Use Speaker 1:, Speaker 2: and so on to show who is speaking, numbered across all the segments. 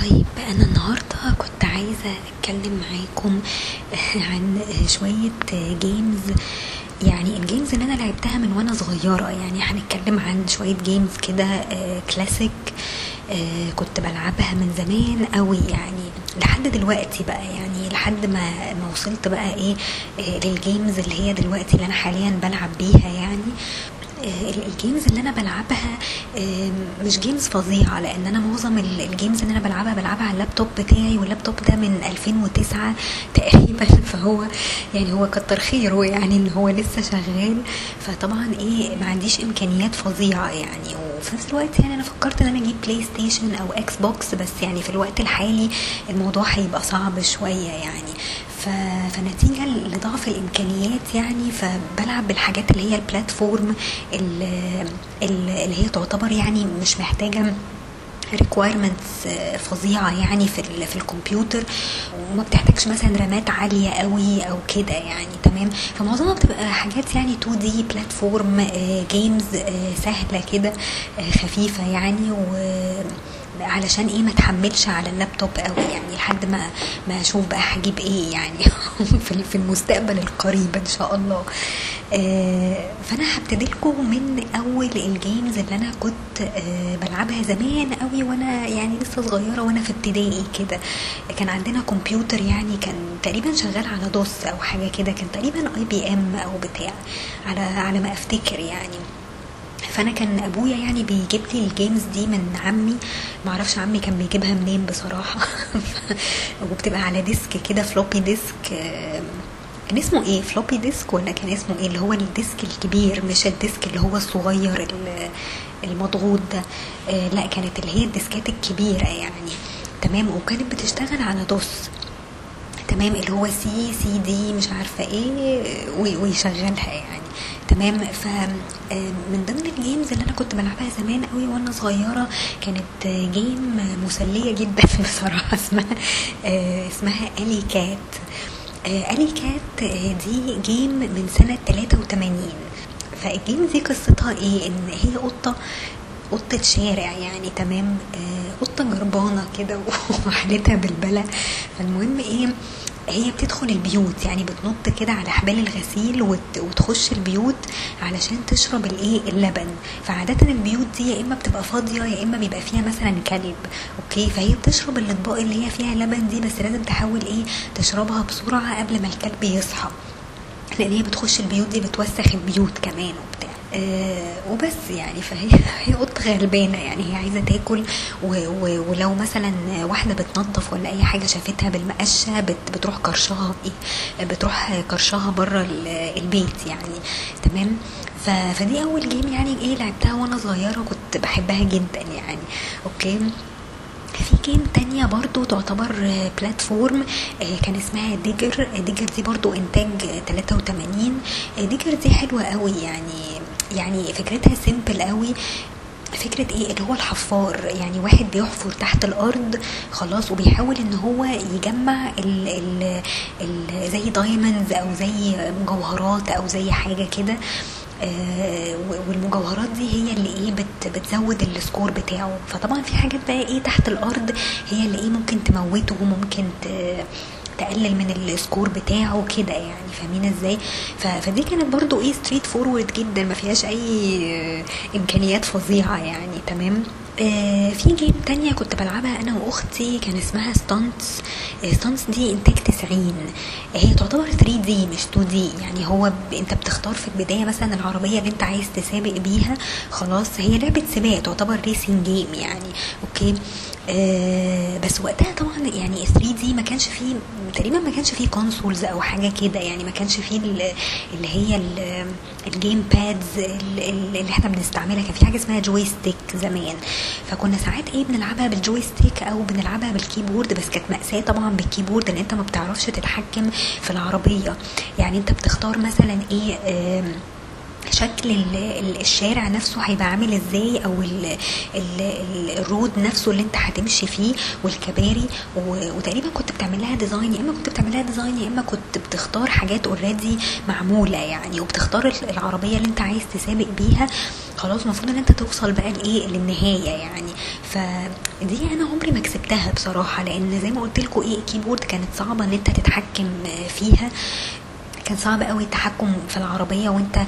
Speaker 1: طيب أنا النهارده كنت عايزة أتكلم معاكم عن شوية games يعني ال games اللي أنا لعبتها من وأنا صغيرة يعني هنتكلم عن شوية games كده كلاسيك كنت بلعبها من زمان قوي يعني لحد دلوقتي بقى يعني لحد ما ما وصلت بقى إيه لل games اللي هي دلوقتي اللي أنا حاليا بلعب بيها يعني. ال games اللي أنا بلعبها مش games فظيعة لأن أنا معظم ال games اللي أنا بلعبها بلعبها على اللابتوب بتاعي واللابتوب ده من 2009 تقريبا فهو يعني هو كتر خيره يعني إن هو لسه شغال. فطبعا إيه ما عنديش إمكانيات فظيعة يعني. وفي نفس الوقت يعني أنا فكرت إن أنا أجيب PlayStation أو Xbox بس يعني في الوقت الحالي الموضوع هيبقى صعب شوية يعني. فنتيجة لضعف الإمكانيات يعني فبلعب بالحاجات اللي هي ال platform اللي هي تعتبر يعني مش محتاجة requirements فظيعة يعني في في الكمبيوتر وما بتحتاجش مثلا رامات عالية قوي أو كده يعني تمام؟ فمعظمها بتبقى حاجات يعني 2D platform games سهلة كده خفيفة يعني و علشان إيه ما تحملش على اللابتوب قوي؟ يعني لحد ما ما أشوف بقى هجيب إيه يعني في المستقبل القريب إن شاء الله. آه فأنا هبتدي لكم من أول ال games اللي أنا كنت آه بلعبها زمان قوي وأنا يعني لسه صغيرة وأنا في ابتدائي كده. كان عندنا كمبيوتر يعني كان تقريبا شغال على دوس أو حاجة كده كان تقريبا IBM أو بتاع على على ما أفتكر يعني. فانا كان ابويا يعني بيجيب لي ال games دي من عمي. معرفش عمي كان بيجيبها منين بصراحة. وبتبقى على disk كده floppy disk كان اسمه إيه؟ floppy disk ولا كان اسمه إيه؟ اللي هو ال disk الكبير مش ال disk اللي هو الصغير المضغوط ده. لا كانت اللي هي الديسكات الكبيرة يعني. تمام؟ وكانت بتشتغل على دوس. تمام؟ اللي هو C CD مش عارفة إيه ويشغلها يعني. تمام؟ ف من ضمن ال games اللي أنا كنت بلعبها زمان قوي وأنا صغيرة كانت game مسلية جدا بصراحة اسمها اسمها Alley Cat. Alley Cat دي game من سنة 83 فال game دي قصتها إيه؟ إن هي قطة قطة شارع يعني تمام؟ قطة جربانة كده وحالتها بالبلا. فالمهم إيه؟ هي بتدخل البيوت يعني بتنط كده على حبال الغسيل وتخش البيوت علشان تشرب الإيه؟ اللبن. فعادة البيوت دي يا إما بتبقى فاضية يا إما بيبقى فيها مثلا كلب. Okay؟ فهي بتشرب الأطباق اللي هي فيها لبن دي بس لازم تحاول إيه؟ تشربها بسرعة قبل ما الكلب يصحى. لأن هي بتخش البيوت دي بتوسخ البيوت كمان وبتاع. آه وبس يعني. فهي هي قطه غلبانة يعني. هي عايزة تاكل و و ولو مثلا واحدة بتنظف ولا أي حاجة شافتها بالمقشة بت بتروح كرشها إيه؟ بتروح كرشها بره البيت يعني. تمام؟ فدي أول game يعني إيه لعبتها وأنا صغيرة كنت بحبها جدا يعني. Okay؟ في game تانية برضو تعتبر platform كان اسمها Digger Digger دي برضو إنتاج 83 Digger دي حلوة قوي يعني. يعني فكرتها simple قوي. فكرة إيه؟ اللي هو الحفار. يعني واحد بيحفر تحت الأرض خلاص وبيحاول إن هو يجمع ال ال ال زي diamonds أو زي مجوهرات أو زي حاجة كده. آه والمجوهرات دي هي اللي إيه؟ بت بتزود ال score بتاعه. فطبعا في حاجات بقى إيه؟ تحت الأرض هي اللي إيه؟ ممكن تموته وممكن تقلل من ال score بتاعه كده يعني فاهمين إزاي؟ فدي كانت برضو إيه straightforward جدا ما فيهاش أي امكانيات فظيعة يعني تمام؟ في game تانية كنت بلعبها أنا وأختي كان اسمها Stunts آه Stunts دي إنتاج 90 هي تعتبر 3D مش 2D. يعني هو ب... أنت بتختار في البداية مثلا العربية اللي أنت عايز تسابق بيها خلاص هي لعبة سباق تعتبر racing game يعني. Okay؟ آه بس وقتها طبعا يعني 3D ما كانش فيه تقريبا ما كانش فيه consoles أو حاجة كده. يعني ما كانش فيه اللي هي ال game pads اللي إحنا بنستعملها. كان في حاجة اسمها joystick زمان. فكنا ساعات إيه بنلعبها بال joystick أو بنلعبها بال keyboard بس كانت مأساة طبعا بال keyboard لأن انت ما بتعرفش تتحكم في العربية. يعني انت بتختار مثلا إيه شكل الشارع نفسه هيبقى عامل إزاي أو ال ال ال road نفسه اللي انت هتمشي فيه والكباري. وتقريبا كنت بتعمل لها design يا إما كنت بتعمل لها design يا إما كنت بتختار حاجات already معمولة يعني وبتختار العربية اللي انت عايز تسابق بيها. خلاص المفروض ان انت توصل بقى لإيه؟ للنهاية يعني. فدي أنا عمري ما كسبتها بصراحة لأن زي ما قلت لكم إيه؟ ال keyboard كانت صعبة إن انت تتحكم فيها. كان صعب قوي التحكم في العربية وانت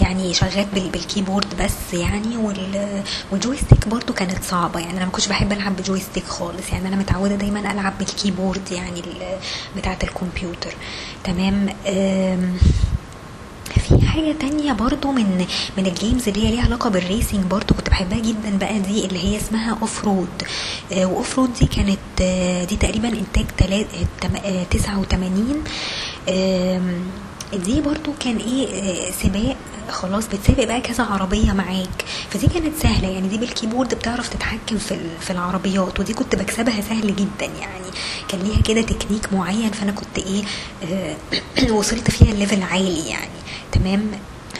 Speaker 1: يعني شغال بال keyboard بس يعني وال joystick برضو كانت صعبة يعني. أنا ما كنتش بحب ألعب ب joystick خالص يعني. أنا متعودة دايما ألعب بال keyboard يعني بتاعة الكمبيوتر. تمام؟ في حاجة تانية برضو من من ال games اللي هي ليها علاقة بال racing برضو كنت بحبها جدا بقى دي اللي هي اسمها Off Road آه و Off Road دي كانت آه دي تقريبا إنتاج 89 دي برضو كان إيه سباق خلاص بتسابق بقى كذا عربية معاك. فدي كانت سهلة يعني دي بال keyboard بتعرف تتحكم في في العربيات ودي كنت بكسبها سهل جدا يعني. كان ليها كده تكنيك معين فأنا كنت إيه آه وصلت فيها ال level عالي يعني. تمام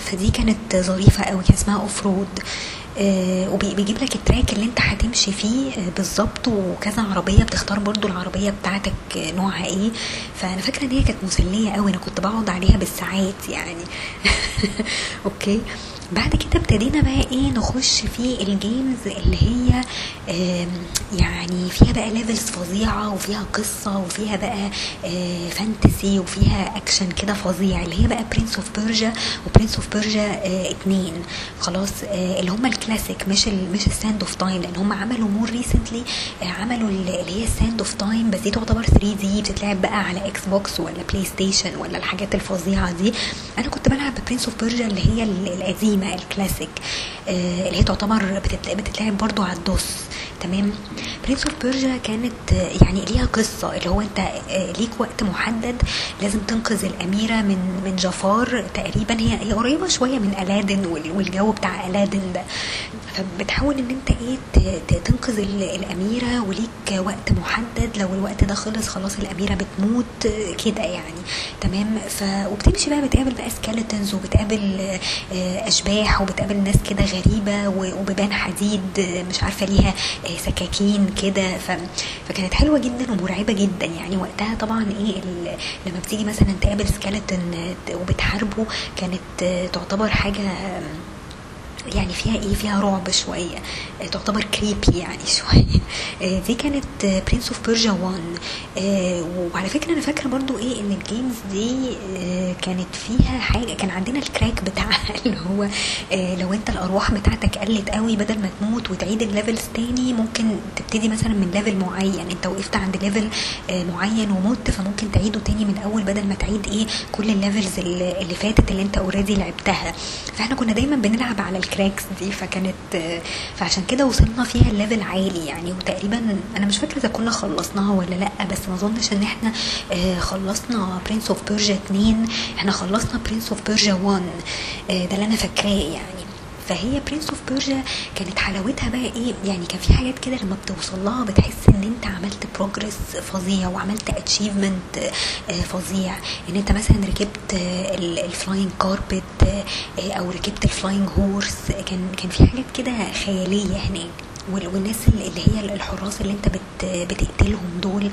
Speaker 1: فدي كانت ظريفة قوي كان اسمها Off Road آه وبيجيب لك ال track اللي انت هتمشي فيه آه بالظبط. وكذا عربية بتختار برضو العربية بتاعتك آه نوعها إيه. فأنا فاكرة إن هي كانت مسلية قوي أنا كنت بقعد عليها بالساعات يعني. Okay. بعد كده ابتدينا بقى إيه نخش في ال games اللي هي يعني فيها بقى levels فظيعة وفيها قصة وفيها بقى fantasy وفيها اكشن كده فظيع اللي هي بقى Prince of Persia و Prince of Persia اتنين. خلاص اللي هم الكلاسيك مش مش ال Sand of Time لأن هم عملوا more recently عملوا اللي هي ال Sand of Time بس دي تعتبر 3D بتتلعب بقى على Xbox ولا PlayStation ولا الحاجات الفظيعة دي. أنا كنت بلعب Prince of Persia اللي هي القديمة. الكلاسيك آه اللي هي تعتبر بتتلعب برضو على الدوس تمام؟ Prince of Persia كانت يعني ليها قصة اللي هو انت ليك وقت محدد لازم تنقذ الأميرة من من جفار تقريبا هي هي قريبة شوية من ألادن والجو بتاع ألادن ده. فبتحاول إن انت إيه تنقذ الأميرة وليك وقت محدد. لو الوقت ده خلص خلاص الأميرة بتموت كده يعني. تمام؟ ف وبتمشي بقى بتقابل بقى سكيلتونز وبتقابل أشباح وبتقابل ناس كده غريبة وبيبان حديد مش عارفة ليها سكاكين. كده. ف... فكانت حلوة جدا ومرعبة جدا. يعني وقتها طبعا إيه ال... لما بتيجي مثلا تقابل skeleton وبتحاربه كانت تعتبر حاجة يعني فيها إيه؟ فيها رعب شوية. تعتبر creepy يعني شوية. دي كانت Prince of Persia 1 وعلى فكرة أنا فاكرة برضو إيه؟ إن ال games دي كانت فيها حاجة كان عندنا ال crack بتاعها اللي هو لو أنت الأرواح بتاعتك قلت قوي بدل ما تموت وتعيد ال levels تاني ممكن تبتدي مثلا من level معين. أنت وقفت عند level معين ومت فممكن تعيده تاني من الأول بدل ما تعيد إيه؟ كل ال levels اللي فاتت اللي أنت already لعبتها. فإحنا كنا دايما بنلعب على ال cracks دي فكانت فعشان كده وصلنا فيها ال level عالي يعني. وتقريبا أنا مش فاكرة إذا كنا خلصناها ولا لأ بس ما أظنش إن إحنا خلصنا Prince of Persia 2 إحنا خلصنا Prince of Persia 1 ده اللي أنا فاكراه يعني. فهي Prince of Persia كانت حلاوتها بقى إيه؟ يعني كان في حاجات كده لما بتوصل لها بتحس إن أنت عملت progress فظيع وعملت achievement فظيع. إن أنت مثلا ركبت ال flying carpet أو ركبت ال flying horse كان كان في حاجات كده خيالية هناك. والناس اللي هي الحراس اللي انت بت بتقتلهم دول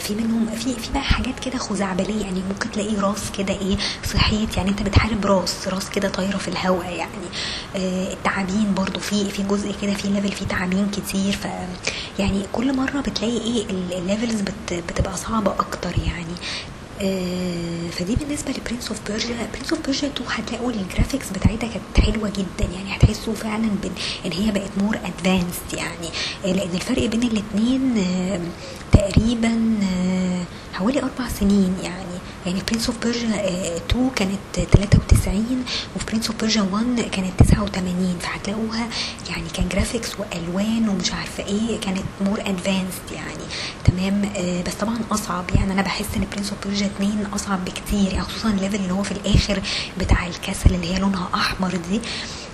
Speaker 1: في منهم في في بقى حاجات كده خزعبلية. يعني ممكن تلاقي راس كده إيه صحيت يعني انت بتحارب راس راس كده طايرة في الهواء يعني. التعابين برضو في في جزء كده في level فيه تعابين كتير. ف يعني كل مرة بتلاقي إيه ال levels بت بتبقى صعبة أكتر يعني. آه فدي بالنسبة ل Prince of Persia Prince of Persia 2 هتلاقوا ال graphics بتاعتها كانت حلوة جدا. يعني هتحسوا فعلا بن إن هي بقت more advanced يعني. آه لأن الفرق بين الاثنين آه تقريبا حوالي أربع سنين يعني. يعني Prince of Persia 2 كانت 93 وفي Prince of Persia 1 كانت 89 فهتلاقوها يعني كان graphics وألوان ومش عارفة إيه كانت more advanced يعني. تمام؟ آه بس طبعا أصعب يعني أنا بحس إن Prince of Persia 2 أصعب بكتير يعني خصوصا ال level اللي هو في الآخر بتاع ال castle اللي هي لونها أحمر دي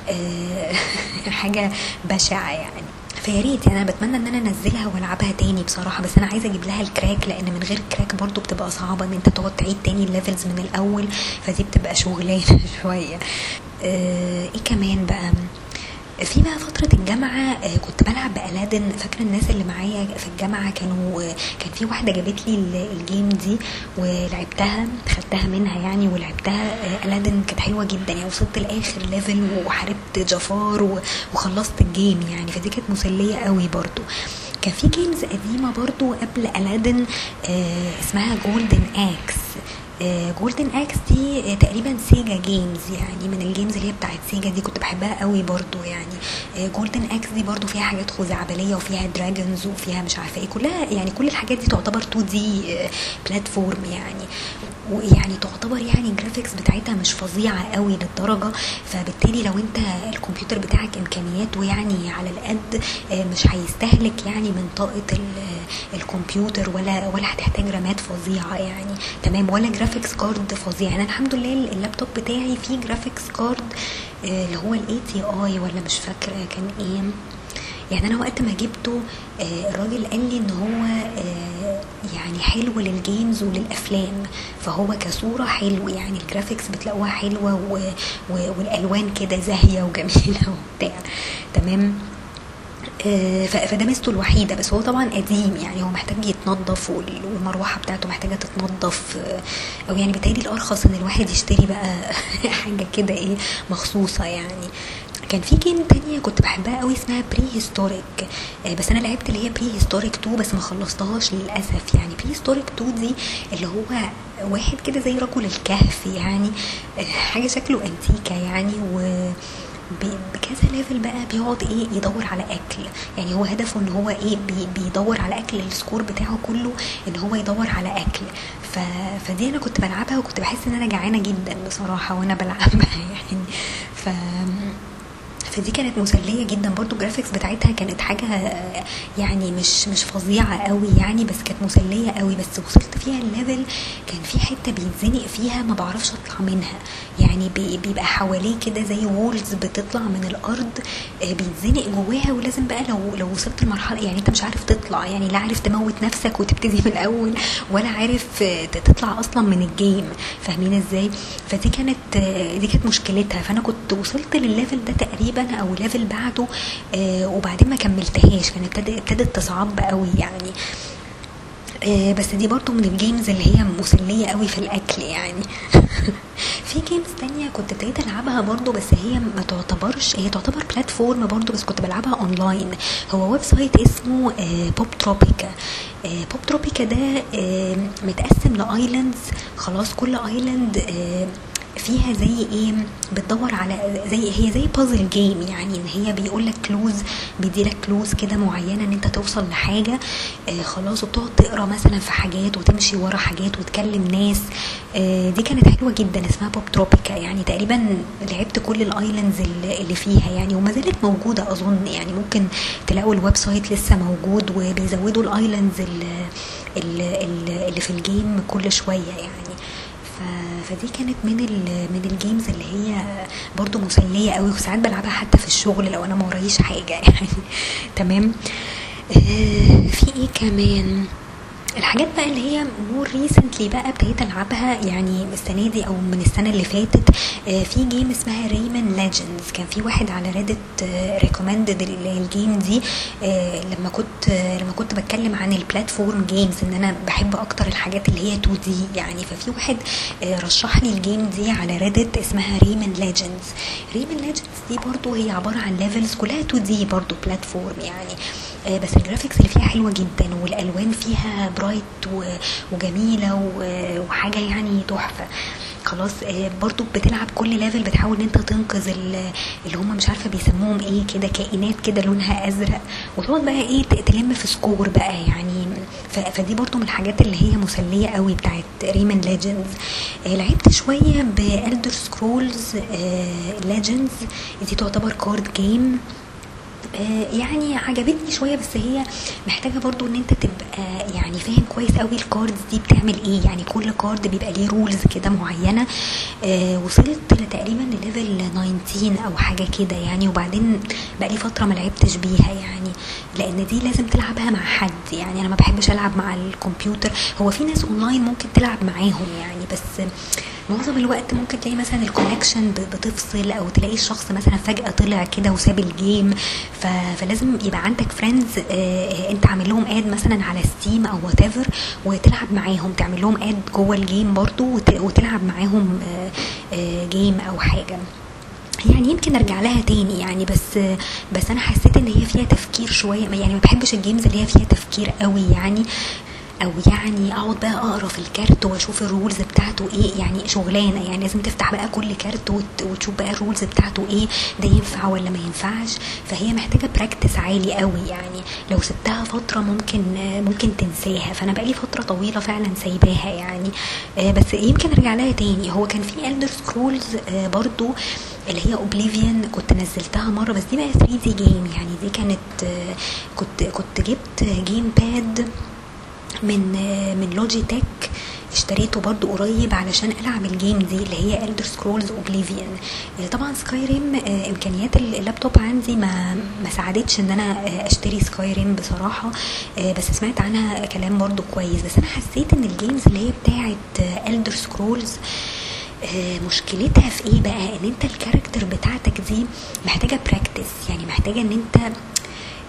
Speaker 1: آه حاجة بشعة يعني. فيا ريت يعني أنا بتمنى إن أنا أنزلها وألعبها تاني بصراحة بس أنا عايزة أجيب لها ال crack لأن من غير ال crack برضو بتبقى صعبة إن أنت تقعد تعيد تاني ال levels من الأول فدي بتبقى شغلانة شوية. آه إيه كمان بقى؟ في بقى فترة الجامعة آه، كنت بلعب ب Aladdin. فاكرة الناس اللي معايا في الجامعة كانوا آه، كان في واحدة جابت لي ال- ال game دي ولعبتها خدتها منها يعني ولعبتها آه، Aladdin كانت حلوة جدا. يعني وصلت لآخر level وحاربت Jafar و- وخلصت ال game يعني. فدي كانت مسلية قوي برضو. كان في games قديمة برضو قبل Aladdin اسمها Golden Axe Golden Axe دي آه، تقريبا Sega games يعني من ال games اللي هي بتاعت Sega دي كنت بحبها قوي برضو يعني. Golden Axe دي برضو فيها حاجات خزعبلية وفيها dragons وفيها مش عارفة إيه كلها يعني كل الحاجات دي تعتبر 2D platform يعني. ويعني تعتبر يعني ال graphics بتاعتها مش فظيعة قوي للدرجة فبالتالي لو انت الكمبيوتر بتاعك إمكانياته يعني على القد آه، مش هيستهلك يعني من طاقة ال- الكمبيوتر ولا ولا هتحتاج رامات فظيعة يعني. تمام؟ ولا graphics card فظيع. أنا الحمد لله اللابتوب بتاعي فيه graphics card آه، اللي هو ال ATI ولا مش فاكرة كان إيه. يعني أنا وقت ما جبته آه، الراجل قال لي إن هو آه، يعني حلو لل games وللأفلام فهو كصورة حلو يعني ال graphics بتلاقوها حلوة. والألوان كده زاهية وجميلة وبتاع تمام آه، فده ميزته الوحيدة بس هو طبعا قديم يعني هو محتاج يتنضف وال- والمروحة بتاعته محتاجة تتنضف أو يعني بالتالي الأرخص إن الواحد يشتري بقى حاجة كده إيه مخصوصة يعني كان في game تانية كنت بحبها قوي اسمها Prehistorik بس أنا لعبت اللي هي Prehistorik 2 بس ما خلصتهاش للأسف. يعني Prehistorik 2 دي اللي هو واحد كده زي رجل الكهف يعني آه، حاجة شكله انتيكا يعني و بكذا level بقى بيقعد إيه يدور على أكل. يعني هو هدفه إن هو إيه بي بيدور على أكل ال score بتاعه كله إن هو يدور على أكل. ف... فدي أنا كنت بلعبها وكنت بحس إن أنا جعانة جدا بصراحة وأنا بلعبها يعني. ف فدي كانت مسلية جدا. برضو ال graphics بتاعتها كانت حاجة يعني مش مش فظيعة قوي يعني بس كانت مسلية قوي. بس وصلت فيها ال level كان في حتة بيتزنق فيها ما بعرفش أطلع منها. يعني بي- بيبقى حواليه كده زي walls بتطلع من الأرض آه، بيتزنق جواها. ولازم بقى لو لو وصلت لمرحلة يعني أنت مش عارف تطلع. يعني لا عارف تموت نفسك وتبتدي من الأول ولا عارف آه، تطلع أصلا من ال game فاهمين إزاي؟ فدي كانت آه، دي كانت مشكلتها. فأنا كنت وصلت للل level ده تقريبا أو level بعده آه، وبعدين ما كملتهاش. كانت ابتدت تصعب قوي يعني. آه، بس دي برضو من ال games اللي هي مسلية قوي في الأكل يعني. في games تانية كنت ابتديت ألعبها برضو بس هي ما تعتبرش هي تعتبر platform برضو بس كنت بلعبها أونلاين هو website اسمه آه، Poptropica آه، Poptropica ده آه، متقسم ل islands خلاص كل island آه، فيها زي إيه بتدور على زي هي زي puzzle game يعني إن هي بيقول لك clues بيدي لك clues كده معينة إن أنت توصل لحاجة آه خلاص وبتقعد تقرأ مثلا في حاجات وتمشي ورا حاجات وتكلم ناس. آه دي كانت حلوة جدا اسمها Poptropica يعني تقريبا لعبت كل ال islands اللي فيها يعني وما زالت موجودة أظن يعني ممكن تلاقوا ال website لسه موجود وبيزودوا ال islands اللي, في ال game كل شوية يعني. فدي كانت من من ال games اللي هي برضو مسلية قوي وساعات بلعبها حتى في الشغل لو أنا ما حاجة يعني. تمام؟ آه، في إيه كمان؟ الحاجات بقى اللي هي more recently بقى ابتديت ألعبها يعني السنة دي أو من السنة اللي فاتت آه، في game اسمها Rayman Legends كان في واحد على Reddit recommended ال game دي آه، لما كنت آه، لما كنت بتكلم عن ال platform games إن أنا بحب أكتر الحاجات اللي هي 2D يعني. ففي واحد رشح لي ال game دي على Reddit اسمها Rayman Legends Rayman Legends دي برضو هي عبارة عن levels كلها 2D برضو platform يعني. بس ال graphics اللي فيها حلوة جدا والألوان فيها bright وجميلة وحاجة يعني تحفة. خلاص آه، برضو بتلعب كل level بتحاول إن أنت تنقذ ال- اللي هم مش عارفة بيسموهم إيه كده كائنات كده لونها أزرق. وتقعد بقى إيه تلم في score بقى يعني. فدي برضو من الحاجات اللي هي مسلية قوي بتاعت Rayman Legends لعبت شوية ب Elder Scrolls Legends دي تعتبر card game آه، يعني عجبتني شوية بس هي محتاجة برضو إن أنت تبقى يعني فاهم كويس قوي ال cards دي بتعمل إيه. يعني كل card بيبقى ليه rules كده معينة. آه وصلت تقريبا ل level 19 أو حاجة كده يعني. وبعدين بقى لي فترة ما لعبتش بيها يعني لأن دي لازم تلعبها مع حد يعني. أنا ما بحبش ألعب مع الكمبيوتر. هو في ناس اونلاين ممكن تلعب معاهم يعني بس معظم الوقت ممكن تلاقي مثلا ال connection بتفصل أو تلاقي الشخص مثلا فجأة طلع كده وساب ال game. فلازم يبقى عندك friends آه أنت عامل لهم add مثلا على Steam أو وات وتلعب معاهم. تعمل لهم add جوه ال game برضو وت... وتلعب معاهم آه آه game أو حاجة. يعني يمكن أرجع لها تاني يعني بس بس أنا حسيت إن هي فيها تفكير شوية. يعني ما بحبش ال games اللي هي فيها تفكير قوي يعني. أو يعني أقعد بقى أقرأ في الكارت وأشوف ال rules بتاعته إيه؟ يعني شغلانة يعني لازم تفتح بقى كل كارت وتشوف بقى ال rules بتاعته إيه؟ ده ينفع ولا ما ينفعش؟ فهي محتاجة practice عالي قوي يعني لو سبتها فترة ممكن ممكن تنساها. فأنا بقى لي فترة طويلة فعلا سايباها يعني. بس يمكن أرجع لها تاني. هو كان في Elder Scrolls برضو اللي هي Oblivion كنت نزلتها مرة بس دي بقى 3D game يعني دي كانت كنت كنت جبت gamepad من من Logitech اشتريته برضو قريب علشان ألعب ال game دي اللي هي Elder Scrolls Oblivion طبعا Skyrim إمكانيات اللابتوب عندي ما ما ساعدتش إن أنا أشتري Skyrim بصراحه بس سمعت عنها كلام برضو كويس. بس أنا حسيت إن ال games اللي هي بتاعه Elder Scrolls مشكلتها في إيه بقى؟ إن أنت ال character بتاعتك دي محتاجة practice يعني محتاجة إن أنت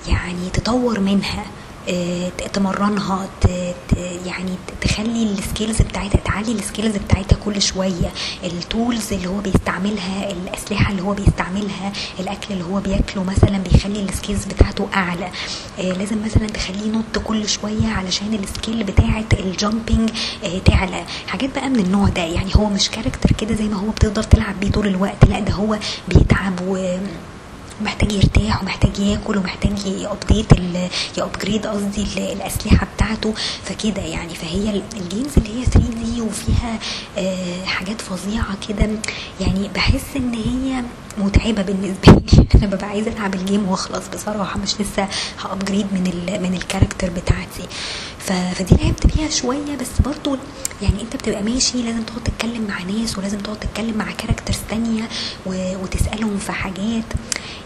Speaker 1: يعني تطور منها. تمرنها يعني تخلي ال skills بتاعتها تعلي ال skills بتاعتها كل شوية. ال tools اللي هو بيستعملها الأسلحة اللي هو بيستعملها الأكل اللي هو بياكله مثلا بيخلي ال skills بتاعته أعلى. لازم مثلا تخليه ينط كل شوية علشان ال skill بتاعة ال jumping تعلى. حاجات بقى من النوع ده. يعني هو مش character كده زي ما هو بتقدر تلعب بيه طول الوقت. لا ده هو بيتعب و ومحتاج يرتاح ومحتاج ياكل ومحتاج ي update ي upgrade قصدي الأسلحة بتاعته. فكده يعني فهي ال games اللي هي 3D وفيها آه حاجات فظيعة كده يعني بحس إن هي متعبة بالنسبة لي. أنا ببقى عايزة ألعب ال game وأخلص بصراحة مش لسه ها upgrade من من ال character بتاعتي. فدي لعبت بيها شوية بس برضو يعني انت بتبقى ماشي لازم تقعد تتكلم مع ناس ولازم تقعد تتكلم مع characters تانية وتسألهم في حاجات.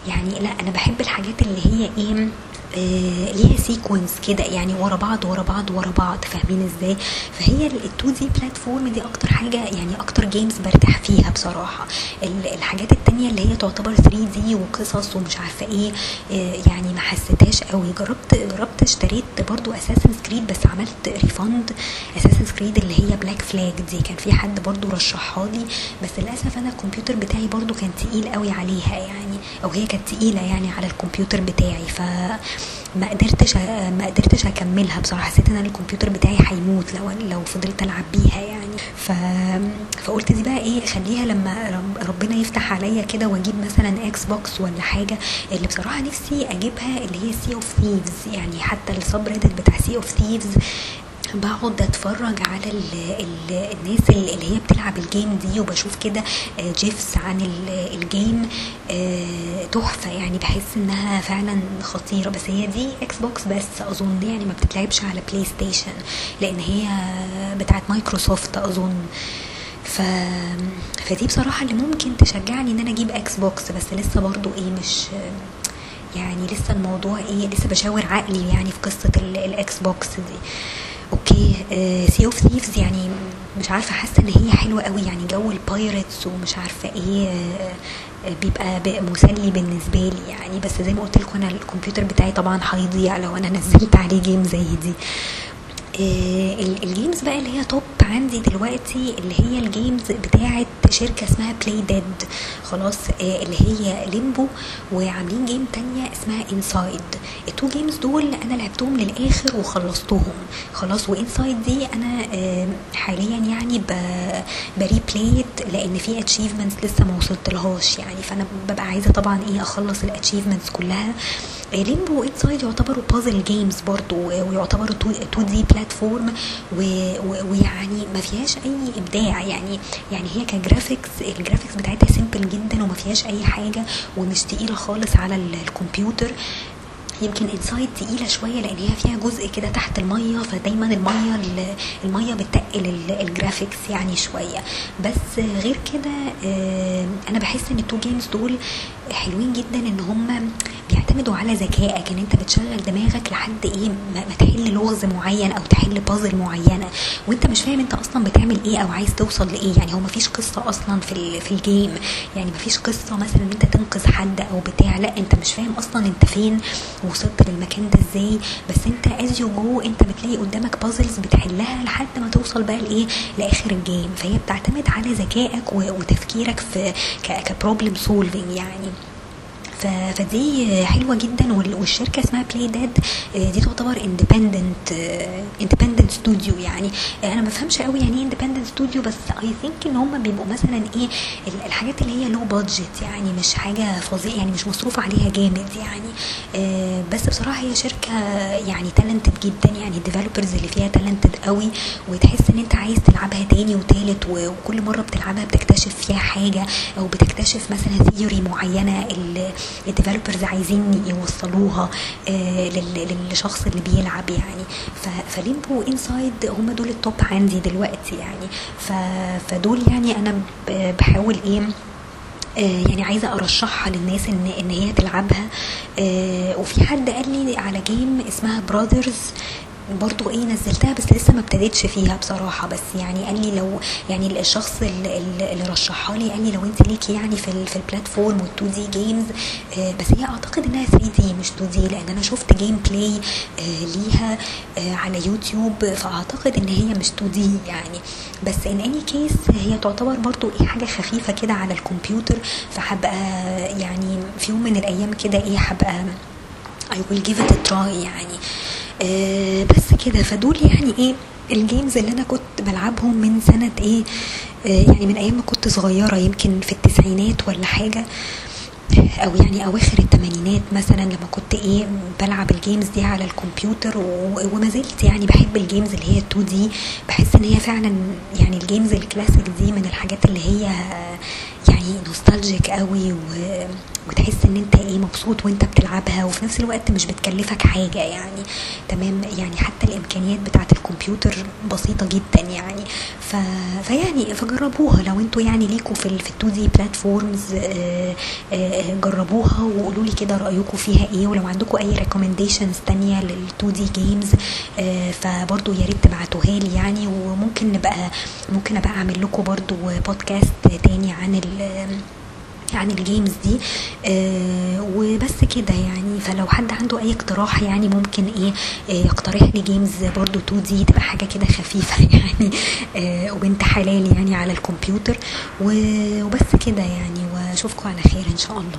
Speaker 1: يعني لا أنا بحب الحاجات اللي هي إيه آه ليها sequence كده يعني ورا بعض ورا بعض ورا بعض فاهمين إزاي؟ فهي ال 2D platform دي أكتر حاجة يعني أكتر games برتاح فيها بصراحة. الحاجات التانية اللي هي تعتبر 3D وقصص ومش عارفة إيه آه يعني ما حسيتهاش قوي. جربت جربت اشتريت برضو Assassin's Creed بس عملت refund Assassin's Creed اللي هي Black Flag دي. كان في حد برضو رشحها لي بس للأسف أنا الكمبيوتر بتاعي برضو كان تقيل قوي عليها يعني أو هي كانت تقيلة يعني على الكمبيوتر بتاعي. ف ما قدرتش ما قدرتش أكملها بصراحة. حسيت إن الكمبيوتر بتاعي هيموت لو لو فضلت ألعب بيها يعني. ف فقلت دي بقى إيه خليها لما ربنا يفتح عليا كده وأجيب مثلا Xbox ولا حاجة. اللي بصراحة نفسي أجيبها اللي هي Sea of Thieves يعني حتى ال sub بتاع Sea of Thieves بقعد اتفرج على ال ال الناس اللي هي بتلعب ال game دي وبشوف كده GIFs عن ال game تحفة يعني بحس إنها فعلا خطيرة. بس هي دي Xbox بس أظن يعني ما بتتلعبش على PlayStation لأن هي بتاعت مايكروسوفت أظن. ف... فدي بصراحة اللي ممكن تشجعني إن أنا أجيب إكس بوكس بس لسه برضو إيه مش يعني لسه الموضوع إيه لسه بشاور عقلي يعني في قصة الاكس بوكس دي. okay Sea of Thieves يعني مش عارفة حاسة إن هي حلوة قوي يعني جو ال pirates ومش عارفة إيه آه بيبقى مسلي بالنسبة لي يعني. بس زي ما قلت لكم أنا الكمبيوتر بتاعي طبعا هيضيع لو أنا نزلت عليه game زي دي. آه ال games بقى اللي هي top عندي دلوقتي اللي هي ال games بتاعة شركة اسمها Playdead خلاص آه اللي هي Limbo وعاملين game تانية اسمها Inside ال two games دول أنا لعبتهم للآخر وخلصتهم. خلاص و Inside دي أنا آه حاليا يعني ب replay it لأن في achievements لسه ما وصلتلهاش يعني. فأنا ببقى عايزة طبعا إيه أخلص ال achievements كلها. Limbo Inside يعتبروا puzzle games برضو ويعتبروا 2D platform ويعني ما فيهاش أي إبداع يعني. يعني هي ك graphic ال graphics ال graphics بتاعتها simple جدا وما فيهاش أي حاجة ومش تقيلة خالص على ال- الكمبيوتر. يمكن Inside تقيلة شوية لأن هي فيها جزء كده تحت المية فدايما المية ال- المية بتقل ال- ال graphics يعني شوية. بس غير كده آه، أنا بحس إن ال two games دول حلوين جدا إن هم بيعتمدوا على ذكائك إن أنت بتشغل دماغك لحد إيه ما تحل لغز معين أو تحل بازل معينه وأنت مش فاهم أنت أصلا بتعمل إيه أو عايز توصل لإيه. يعني هو مفيش قصة أصلا في في ال game يعني مفيش قصة مثلا إن أنت تنقذ حد أو بتاع. لا أنت مش فاهم أصلا أنت فين وصلت للمكان ده إزاي. بس أنت as you go أنت بتلاقي قدامك puzzles بتحلها لحد ما توصل بقى لإيه لآخر ال game فهي بتعتمد على ذكائك وتفكيرك في ك problem solving يعني. فدي حلوة جدا وال- والشركة اسمها Playdead دي تعتبر independent independent studio يعني. آه، أنا ما بفهمش قوي يعني إيه independent studio بس I think إن هم بيبقوا مثلا إيه ال- الحاجات اللي هي low budget يعني مش حاجة فظيعة يعني مش مصروف عليها جامد يعني. آه، بس بصراحة هي شركة يعني talented جدا يعني ال developers اللي فيها talented قوي وتحس إن أنت عايز تلعبها تاني وتالت وكل مرة بتلعبها بتكتشف فيها حاجة أو بتكتشف مثلا theory معينة ال- ال developers عايزين يوصلوها آه، لل- للشخص اللي بيلعب يعني. ف Limbo Inside هم دول ال top عندي دلوقتي يعني. فدول يعني أنا بحاول إيه آه، يعني عايزة أرشحها للناس ان إن هي تلعبها. آه، وفي حد قال لي على game اسمها Brothers برضو إيه نزلتها بس لسه ما ابتديتش فيها بصراحة. بس يعني قال لي لو يعني الشخص اللي, رشحها لي قال لي لو انت ليكي يعني في في ال platform وال 2D games بس هي اعتقد انها 3D مش 2D لأن أنا شفت gameplay آه، ليها آه، على يوتيوب فاعتقد ان هي مش 2D يعني. بس in any case هي تعتبر برضو إيه حاجة خفيفة كده على الكمبيوتر. فهبقى يعني في يوم من الأيام كده إيه هبقى I will give it a try يعني. آه بس كده. فدول يعني إيه ال games اللي أنا كنت بلعبهم من سنة إيه آه يعني من أيام ما كنت صغيرة يمكن في التسعينات ولا حاجة أو يعني أواخر الثمانينات مثلا لما كنت إيه بلعب ال games دي على الكمبيوتر وما زلت يعني بحب ال games اللي هي 2D بحس إن هي فعلا يعني ال games ال classic دي من الحاجات اللي هي يعني nostalgic قوي و... وتحس إن أنت إيه مبسوط وأنت بتلعبها وفي نفس الوقت مش بتكلفك حاجة يعني. تمام؟ يعني حتى الإمكانيات بتاعة الكمبيوتر بسيطة جدا يعني. ف... فيعني فجربوها. لو أنتوا يعني ليكوا في ال في 2D platforms جربوها وقولوا لي كده رايكم فيها إيه. ولو عندكم أي recommendations تانية لل 2D games فبرضو يا ريت تبعتوها لي يعني. وممكن نبقى ممكن أبقى أعمل لكم برضو بودكاست تاني عن ال عن ال games دي. آه وبس كده يعني. فلو حد عنده أي اقتراح يعني ممكن إيه آه يقترح لي جيمز برضو 2 دي تبقى حاجة كده خفيفة يعني. آه وبنت حلال يعني على الكمبيوتر. وبس كده يعني. وأشوفكم على خير إن شاء الله.